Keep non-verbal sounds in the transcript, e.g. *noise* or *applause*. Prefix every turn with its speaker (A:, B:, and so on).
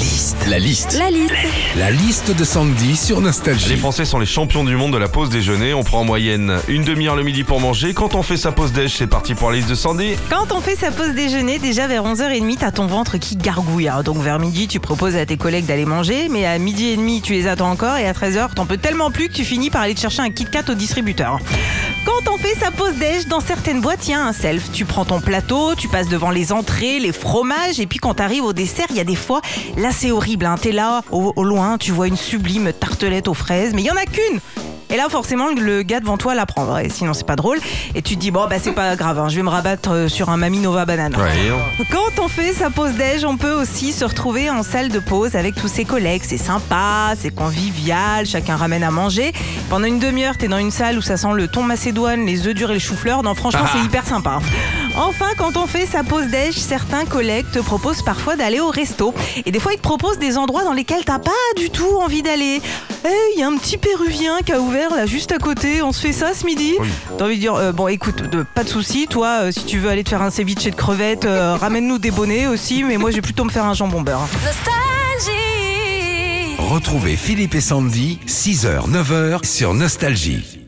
A: liste. La liste.
B: La liste.
A: La liste de Sandy sur
C: Les
A: Nostalgie.
C: Français sont les champions du monde de la pause déjeuner. On prend en moyenne une demi-heure le midi pour manger. Quand on fait sa pause déj, c'est parti pour la liste de Sandy.
B: Quand on fait sa pause déjeuner, déjà vers 11h30, t'as ton ventre qui gargouille. hein. Donc vers midi, tu proposes à tes collègues d'aller manger, mais à midi et demi, tu les attends encore, et à 13h, t'en peux tellement plus que tu finis par aller te chercher un Kit Kat au distributeur. Quand on fait sa pause déj, dans certaines boîtes, il y a un self. Tu prends ton plateau, tu passes devant les entrées, les fromages, et puis quand t'arrives au dessert, il y a des fois, là c'est horrible, hein. t'es là, au, au loin, tu vois une sublime tartelette aux fraises, mais il y en a qu'une et là, forcément, le gars devant toi la prend. Et sinon, c'est pas drôle. Et tu te dis, bon, bah, c'est pas grave, hein, je vais me rabattre euh, sur un Mami Nova banane.
C: Ouais,
B: Quand on fait sa pause déj, on peut aussi se retrouver en salle de pause avec tous ses collègues. C'est sympa, c'est convivial, chacun ramène à manger. Pendant une demi-heure, t'es dans une salle où ça sent le thon macédoine, les œufs durs et le chou-fleur. Non, franchement, c'est hyper sympa. Enfin, quand on fait sa pause déj, certains collègues te proposent parfois d'aller au resto. Et des fois, ils te proposent des endroits dans lesquels t'as pas du tout envie d'aller. Eh, il y a un petit péruvien qui a ouvert là juste à côté, on se fait ça ce midi
C: Oui.
B: T'as envie de dire, euh, bon écoute, de- pas de souci, toi, euh, si tu veux aller te faire un ceviche de crevettes, euh, *laughs* ramène-nous des bonnets aussi, mais moi je vais plutôt me faire un jambon beurre.
A: Retrouvez Philippe et Sandy, 6h, 9h sur Nostalgie.